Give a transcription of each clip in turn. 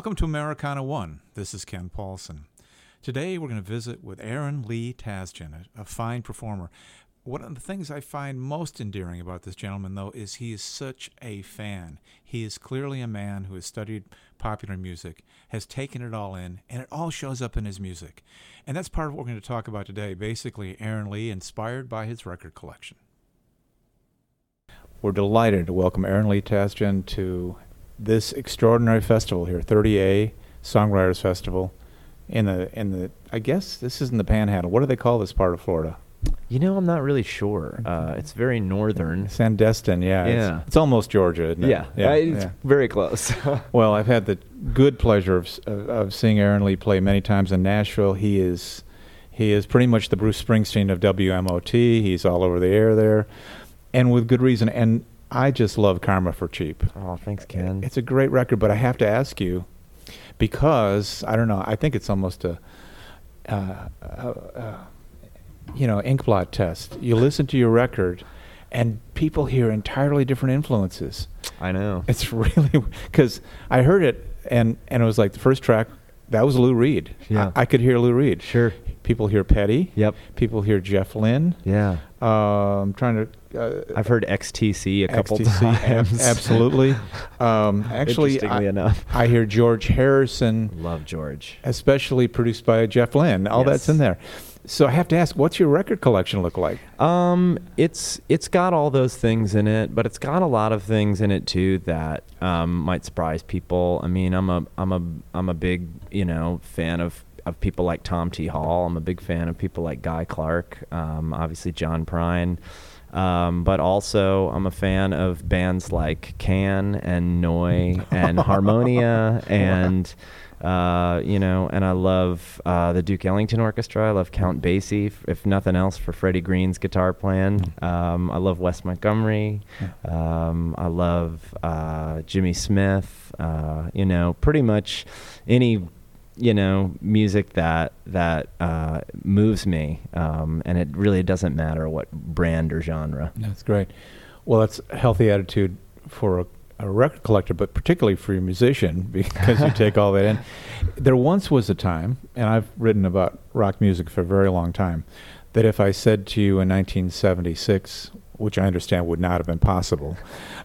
Welcome to Americana One. This is Ken Paulson. Today we're going to visit with Aaron Lee Tasjan, a, a fine performer. One of the things I find most endearing about this gentleman, though, is he is such a fan. He is clearly a man who has studied popular music, has taken it all in, and it all shows up in his music. And that's part of what we're going to talk about today. Basically, Aaron Lee, inspired by his record collection. We're delighted to welcome Aaron Lee Tasjan to this extraordinary festival here, 30A Songwriters Festival. In the in the, I guess this is in the Panhandle. What do they call this part of Florida? You know, I'm not really sure. Uh, it's very northern. Sandestin, yeah. Yeah. It's, it's almost Georgia, isn't it? Yeah, uh, it's very close. Well, I've had the good pleasure of, of of seeing Aaron Lee play many times in Nashville. He is he is pretty much the Bruce Springsteen of WMOT. He's all over the air there, and with good reason. And I just love Karma for Cheap. oh, thanks, Ken. It's a great record, but I have to ask you because I don't know. I think it's almost a, uh, uh, uh, you know, inkblot test. You listen to your record, and people hear entirely different influences. I know. It's really because I heard it, and and it was like the first track. That was Lou Reed. Yeah. I, I could hear Lou Reed. Sure. People hear Petty. Yep. People hear Jeff Lynne. Yeah. Uh, I'm trying to. Uh, I've heard XTC a couple XTC, ab- times. absolutely. Um, actually, Interestingly I, enough. I hear George Harrison, Love George. especially produced by Jeff Lynne. All that's in there. So I have to ask, what's your record collection look like? Um, it's it's got all those things in it, but it's got a lot of things in it too that um, might surprise people. I mean, I'm a I'm a I'm a big you know fan of of people like Tom T. Hall. I'm a big fan of people like Guy Clark. Um, obviously John Prine. Um, but also, I'm a fan of bands like Can and Neu! and Harmonia and uh, you know, and I love uh, the Duke Ellington Orchestra. I love Count Basie, if nothing else, for Freddie Green's guitar playing. Um, I love Wes Montgomery. Um, I love uh, Jimmy Smith. Uh, you know, pretty much any you know music that that uh, moves me, um, and it really doesn't matter what brand or genre. That's great. Well, that's a healthy attitude for a, a record collector, but particularly for a musician because you take all that in. There once was a time, and I've written about rock music for a very long time, that if I said to you in 1976, which I understand would not have been possible,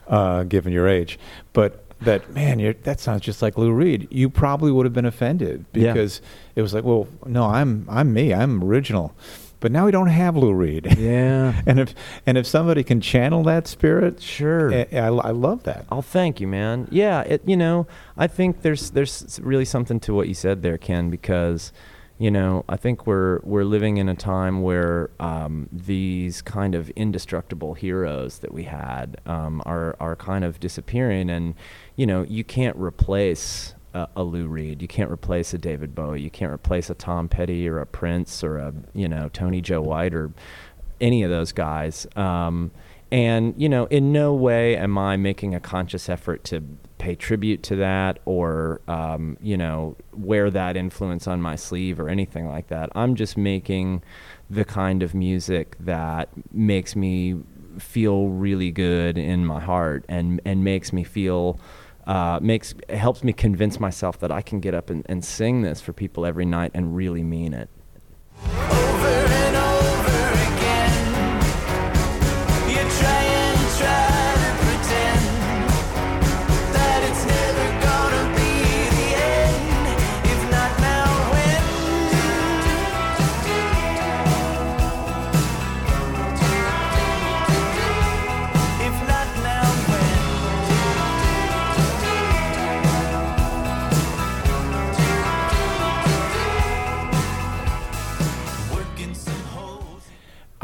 uh, given your age, but that man, you're, that sounds just like Lou Reed. You probably would have been offended Yeah. because it was like, well, no, I'm I'm me, I'm original. But now we don't have Lou Reed. Yeah. and if and if somebody can channel that spirit, Sure. I, I, I love that. Oh, thank you, man. Yeah, it, you know, I think there's there's really something to what you said there, Ken, because you know I think we're we're living in a time where um, these kind of indestructible heroes that we had um, are are kind of disappearing, and you know you can't replace. A, a Lou Reed, you can't replace a David Bowie, you can't replace a Tom Petty or a Prince or a you know Tony Joe White or any of those guys. Um, and you know, in no way am I making a conscious effort to pay tribute to that or um, you know wear that influence on my sleeve or anything like that. I'm just making the kind of music that makes me feel really good in my heart and and makes me feel uh, makes helps me convince myself that I can get up and, and sing this for people every night and really mean it.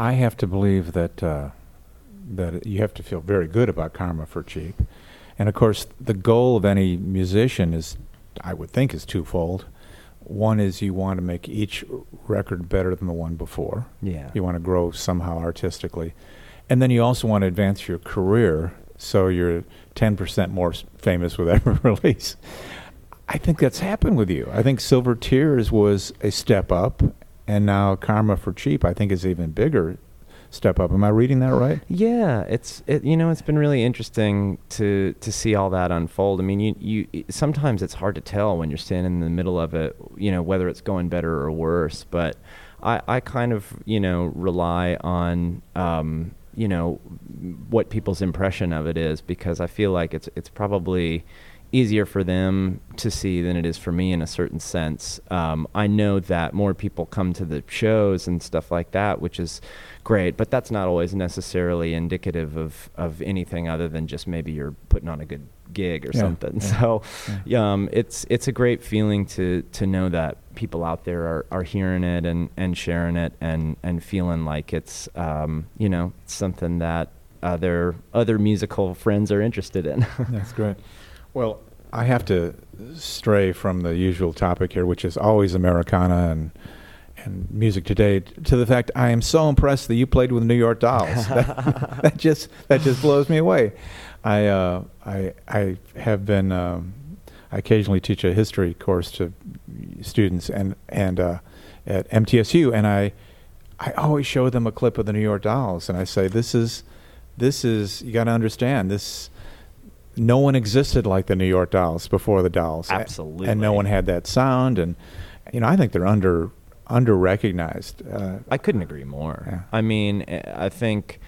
I have to believe that uh, that you have to feel very good about Karma for Cheap, and of course the goal of any musician is, I would think, is twofold. One is you want to make each record better than the one before. Yeah. You want to grow somehow artistically, and then you also want to advance your career so you're 10% more famous with every release. I think that's happened with you. I think Silver Tears was a step up, and now Karma for Cheap, I think, is even bigger step up. Am I reading that right? Yeah, it's it, you know it's been really interesting to to see all that unfold. I mean, you you sometimes it's hard to tell when you're standing in the middle of it, you know, whether it's going better or worse. But I I kind of you know rely on um, you know what people's impression of it is because I feel like it's it's probably easier for them to see than it is for me in a certain sense. Um, I know that more people come to the shows and stuff like that, which is great, but that's not always necessarily indicative of, of anything other than just maybe you're putting on a good gig or Yeah, something. yeah, So, yeah. um, it's it's a great feeling to to know that people out there are, are hearing it and, and sharing it and, and feeling like it's um, you know something that other other musical friends are interested in. That's great. Well, I have to stray from the usual topic here, which is always Americana and and music today, to the fact I am so impressed that you played with New York Dolls. that, that just that just blows me away. I uh, I I have been um, I occasionally teach a history course to students and and uh, at MTSU, and I I always show them a clip of the New York Dolls, and I say this is this is you got to understand this no one existed like the New York Dolls before the Dolls. Absolutely. And no one had that sound and you know, I think they're under under recognized. Uh, I couldn't agree more. Yeah. I mean, eh, I think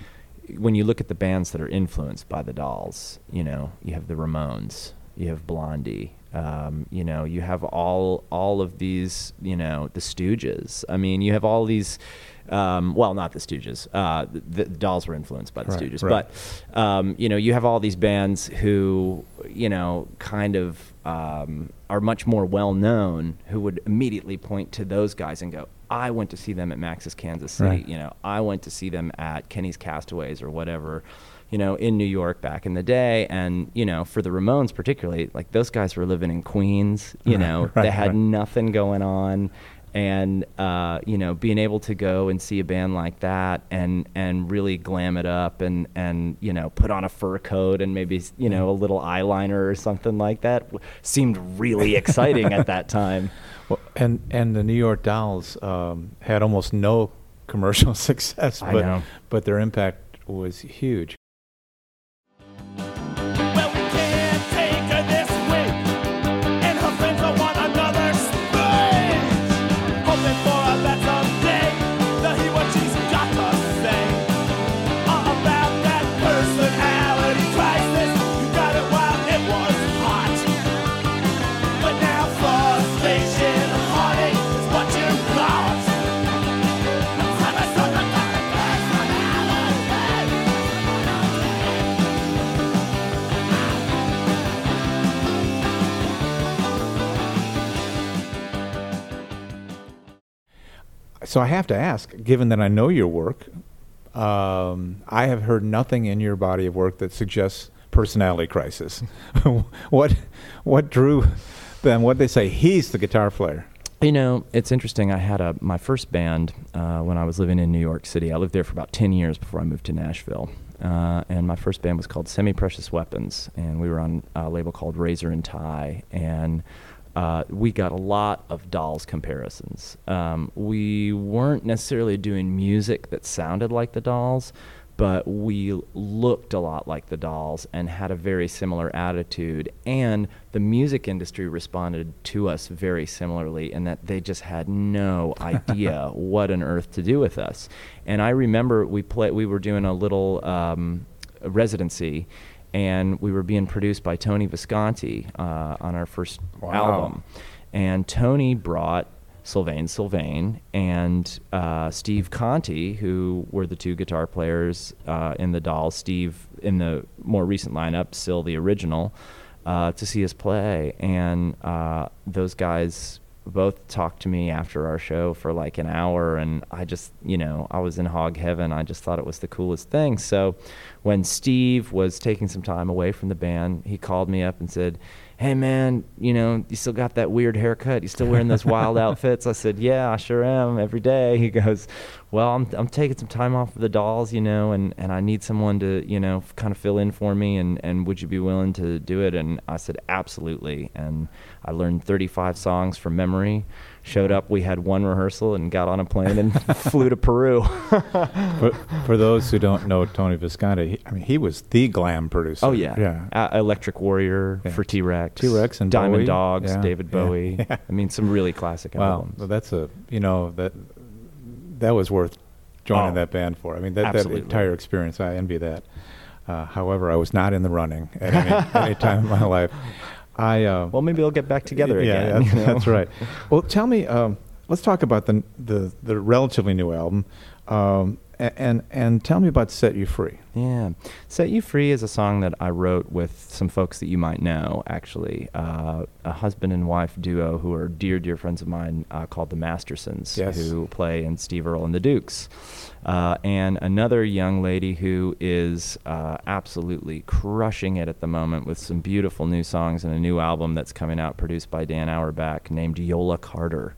when you look at the bands that are influenced by the Dolls, you know, you have the Ramones, you have Blondie, um, you know, you have all all of these, you know, the Stooges. I mean, you have all these. Um, well, not the Stooges. Uh, the, the Dolls were influenced by the Right, Stooges, right. but um, you know, you have all these bands who, you know, kind of um, are much more well known, who would immediately point to those guys and go, "I went to see them at Max's Kansas City. Right. You know, I went to see them at Kenny's Castaways or whatever." You know, in New York back in the day, and you know, for the Ramones particularly, like those guys were living in Queens. You know, they had nothing going on and uh, you know being able to go and see a band like that and and really glam it up and and you know put on a fur coat and maybe you know a little eyeliner or something like that seemed really exciting at that time well, and and the New York Dolls um, had almost no commercial success, but but their impact was huge. So I have to ask, given that I know your work, um, I have heard nothing in your body of work that suggests personality crisis. what what drew them? What they say? He's the guitar player. You know, it's interesting. I had a my first band uh, when I was living in New York City. I lived there for about ten years before I moved to Nashville, uh, and my first band was called Semi Precious Weapons, and we were on a label called Razor and Tie, and uh, we got a lot of Dolls comparisons. Um, we weren't necessarily doing music that sounded like the Dolls, but we looked a lot like the Dolls and had a very similar attitude. And the music industry responded to us very similarly in that they just had no idea what on earth to do with us. And I remember we play, we were doing a little um, residency. And we were being produced by Tony Visconti uh, on our first Wow. album. And Tony brought Sylvain Sylvain and uh, Steve Conte, who were the two guitar players uh, in the Dolls. Steve in the more recent lineup, still the original, uh, to see us play. And uh, those guys both talked to me after our show for like an hour and I just, you know, I was in hog heaven. I just thought it was the coolest thing. So when Steve was taking some time away from the band, he called me up and said, hey man, you know, you still got that weird haircut? You still wearing those wild outfits? I said, yeah, I sure am every day. He goes, well, I'm, I'm taking some time off of the dolls, you know, and, and I need someone to, you know, kind of fill in for me. And, and would you be willing to do it? And I said, absolutely. And I learned 35 songs from memory. Showed up, we had one rehearsal, and got on a plane and flew to Peru. for, for those who don't know Tony Visconti, he, I mean, he was the glam producer. Oh yeah, yeah. Uh, Electric Warrior Yeah. for T Rex, T-Rex and Diamond Bowie. Dogs, Yeah, David Bowie. yeah. I mean, some really classic Wow, albums. well, that's a you know that that was worth joining Oh, that band for. I mean, that, that entire experience, I envy that. Uh, however, I was not in the running at any, any time in my life. I uh, well, maybe they'll get back together yeah, again. that's, you know? that's right. Well, tell me. Um, let's talk about the the the relatively new album, um, and and tell me about "Set You Free." Yeah. Set You Free is a song that I wrote with some folks that you might know, actually. Uh, a husband and wife duo who are dear, dear friends of mine uh, called the Mastersons, Yes. who play in Steve Earle and the Dukes. Uh, and another young lady who is uh, absolutely crushing it at the moment with some beautiful new songs and a new album that's coming out produced by Dan Auerbach named Yola Carter,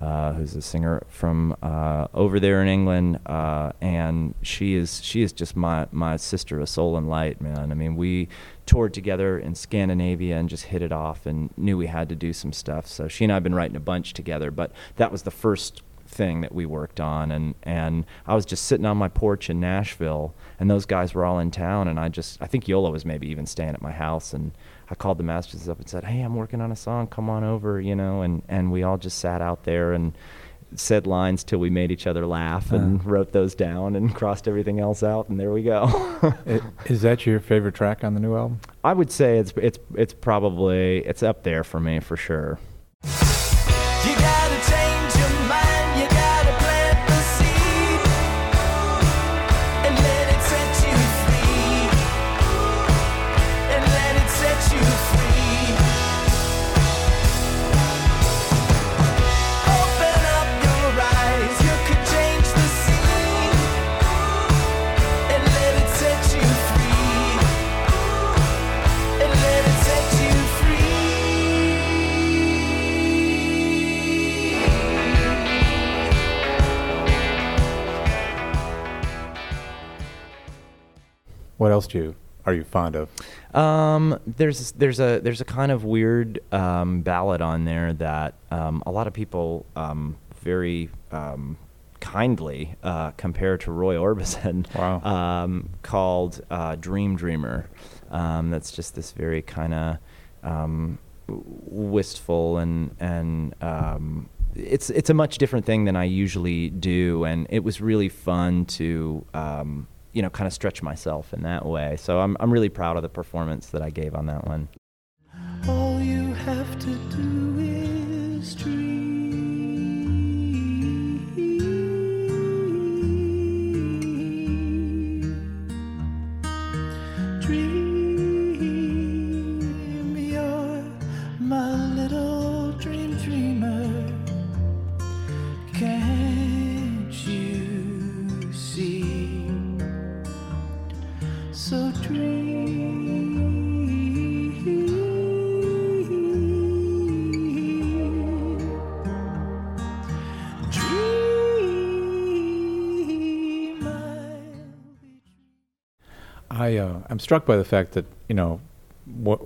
uh, who's a singer from uh, over there in England. Uh, and she is she is just my, my sister, a soul and light, man. I mean, we toured together in Scandinavia and just hit it off and knew we had to do some stuff. So she and I have been writing a bunch together, but that was the first thing that we worked on and and I was just sitting on my porch in Nashville and those guys were all in town and I just I think Yola was maybe even staying at my house and I called the masters up and said, "Hey, I'm working on a song. Come on over," you know, and and we all just sat out there and said lines till we made each other laugh and uh-huh. wrote those down and crossed everything else out and there we go. Is that your favorite track on the new album? I would say it's it's it's probably it's up there for me for sure. What else do you are you fond of? Um, there's there's a there's a kind of weird um, ballad on there that um, a lot of people um, very um, kindly uh, compare to Roy Orbison. Wow. Um, called uh, Dream Dreamer. Um, that's just this very kind of um, wistful and and um, it's it's a much different thing than I usually do, and it was really fun to um, you know kind of stretch myself in that way. So I'm I'm really proud of the performance that I gave on that one. I'm struck by the fact that you know,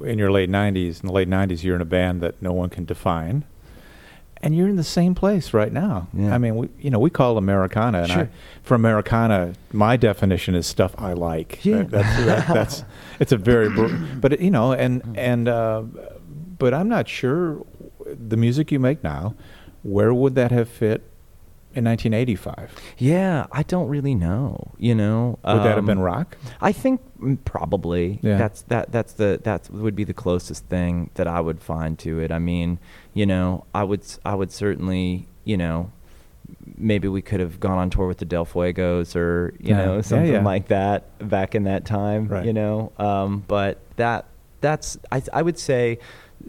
in your late '90s, in the late '90s, you're in a band that no one can define, and you're in the same place right now. Yeah. I mean, we you know we call it Americana, and I, for Americana, my definition is stuff I like. Yeah. That- that's that, that's it's a very, br- but it, you know, and and uh, but I'm not sure the music you make now, where would that have fit in 1985? Yeah, I don't really know. You know, Would that have been Um, rock? I think probably Yeah. that's that that's the that would be the closest thing that I would find to it. I mean, you know, I would I would certainly, you know, maybe we could have gone on tour with the Del Fuegos or you Yeah. know Yeah, something yeah. like that back in that time, Right. you know. Um, but that that's I I would say,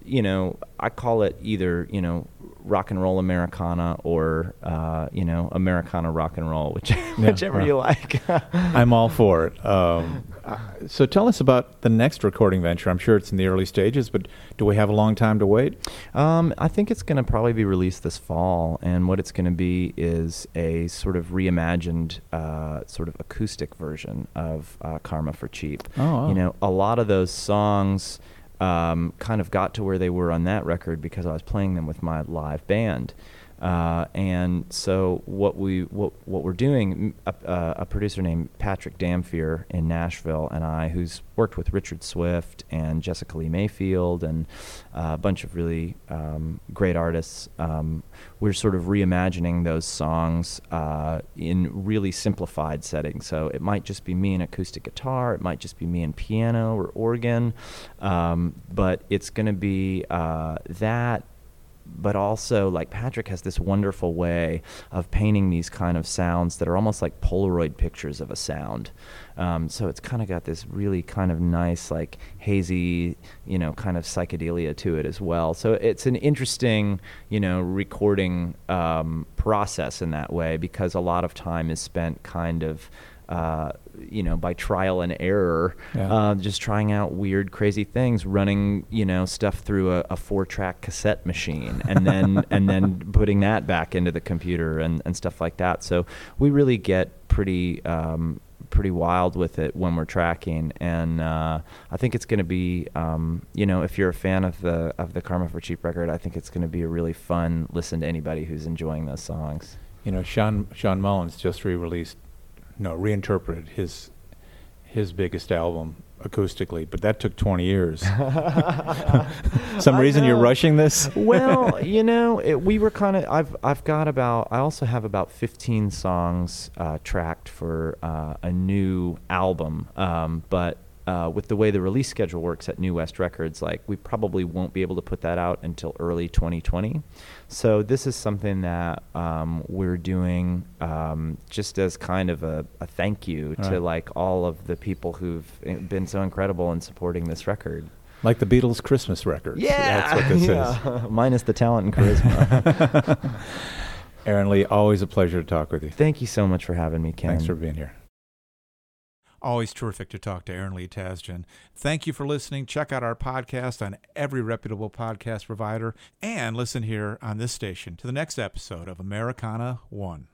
you know, I call it either, you know, rock and roll Americana or uh, you know Americana rock and roll, which, Yeah, whichever well. you like. I'm all for it. Um, uh, so tell us about the next recording venture. I'm sure it's in the early stages, but do we have a long time to wait? Um, I think it's going to probably be released this fall, and what it's going to be is a sort of reimagined, uh, sort of acoustic version of uh, "Karma for Cheap." Oh, wow. You know, a lot of those songs um, kind of got to where they were on that record because I was playing them with my live band. Uh, and so what we what what we're doing, a, a producer named Patrick Damphier in Nashville and I, who's worked with Richard Swift and Jessica Lea Mayfield and uh, a bunch of really um, great artists. Um, we're sort of reimagining those songs uh, in really simplified settings. So it might just be me and acoustic guitar, it might just be me and piano or organ, um, but it's going to be uh, that but also like Patrick has this wonderful way of painting these kind of sounds that are almost like Polaroid pictures of a sound. Um, so it's kind of got this really kind of nice, like hazy, you know, kind of psychedelia to it as well. So it's an interesting, you know, recording um, process in that way because a lot of time is spent kind of. Uh, you know, by trial and error, Yeah. uh, just trying out weird, crazy things, running you know stuff through a, a four-track cassette machine, and then and then putting that back into the computer and, and stuff like that. So we really get pretty um, pretty wild with it when we're tracking, and uh, I think it's going to be um, you know if you're a fan of the of the Karma for Cheap record, I think it's going to be a really fun listen to anybody who's enjoying those songs. You know, Sean Shawn Mullins just re-released, no, reinterpreted his his biggest album acoustically, but that took 20 years. Some I reason you're rushing this? well, you know, it, we were kind of. I've I've got about. I also have about 15 songs uh, tracked for uh, a new album, um, but. Uh, with the way the release schedule works at New West Records, like we probably won't be able to put that out until early 2020. So this is something that um, we're doing um, just as kind of a, a thank you to Right. like all of the people who've eh, been so incredible in supporting this record. Like the Beatles' Christmas records. That's what this is. yeah. Minus the talent and charisma. Aaron Lee, always a pleasure to talk with you. Thank you so much for having me, Ken. Thanks for being here. Always terrific to talk to Aaron Lee Tasjan. Thank you for listening. Check out our podcast on every reputable podcast provider and listen here on this station to the next episode of Americana One.